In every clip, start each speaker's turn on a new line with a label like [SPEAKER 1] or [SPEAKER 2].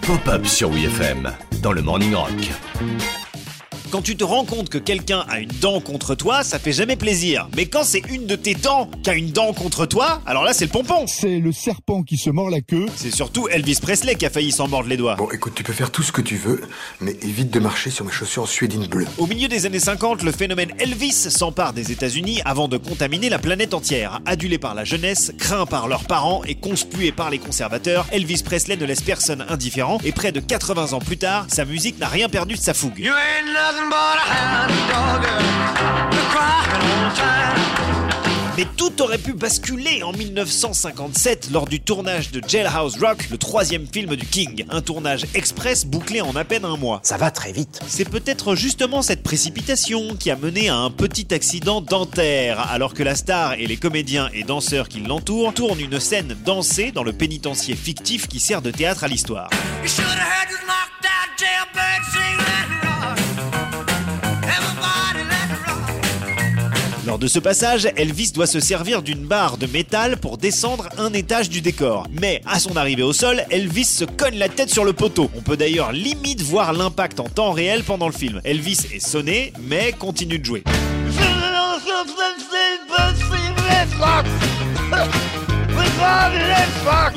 [SPEAKER 1] Pop-up sur WFM dans le Morning Rock.
[SPEAKER 2] Quand tu te rends compte que quelqu'un a une dent contre toi, ça fait jamais plaisir. Mais quand c'est une de tes dents qui a une dent contre toi, alors là c'est le pompon.
[SPEAKER 3] C'est le serpent qui se mord la queue.
[SPEAKER 2] C'est surtout Elvis Presley qui a failli s'en mordre les doigts.
[SPEAKER 4] Bon, écoute, tu peux faire tout ce que tu veux, mais évite de marcher sur mes chaussures en suédine bleue.
[SPEAKER 2] Au milieu des années 50, le phénomène Elvis s'empare des États-Unis avant de contaminer la planète entière. Adulé par la jeunesse, craint par leurs parents et conspué par les conservateurs, Elvis Presley ne laisse personne indifférent et près de 80 ans plus tard, sa musique n'a rien perdu de sa fougue.
[SPEAKER 5] You ain't
[SPEAKER 2] Mais tout aurait pu basculer en 1957 lors du tournage de Jailhouse Rock, le troisième film du King. Un tournage express bouclé en à peine un mois.
[SPEAKER 6] Ça va très vite.
[SPEAKER 2] C'est peut-être justement cette précipitation qui a mené à un petit accident dentaire, alors que la star et les comédiens et danseurs qui l'entourent tournent une scène dansée dans le pénitencier fictif qui sert de théâtre à l'histoire. Lors de ce passage, Elvis doit se servir d'une barre de métal pour descendre un étage du décor. Mais à son arrivée au sol, Elvis se cogne la tête sur le poteau. On peut d'ailleurs limite voir l'impact en temps réel pendant le film. Elvis est sonné, mais continue de jouer.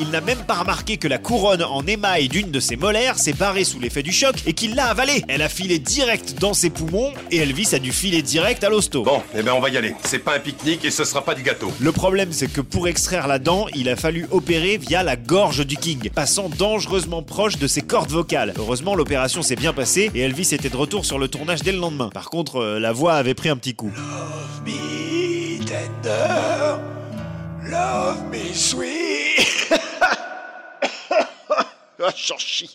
[SPEAKER 2] Il n'a même pas remarqué que la couronne en émail d'une de ses molaires s'est barrée sous l'effet du choc et qu'il l'a avalée. Elle a filé direct dans ses poumons et Elvis a dû filer direct à l'hosto.
[SPEAKER 7] Bon, eh ben on va y aller. C'est pas un pique-nique et ce sera pas du gâteau.
[SPEAKER 2] Le problème, c'est que pour extraire la dent, il a fallu opérer via la gorge du King, passant dangereusement proche de ses cordes vocales. Heureusement, l'opération s'est bien passée et Elvis était de retour sur le tournage dès le lendemain. Par contre, euh, la voix avait pris un petit coup.
[SPEAKER 3] Me tender, love me sweet.
[SPEAKER 2] Ah, chie.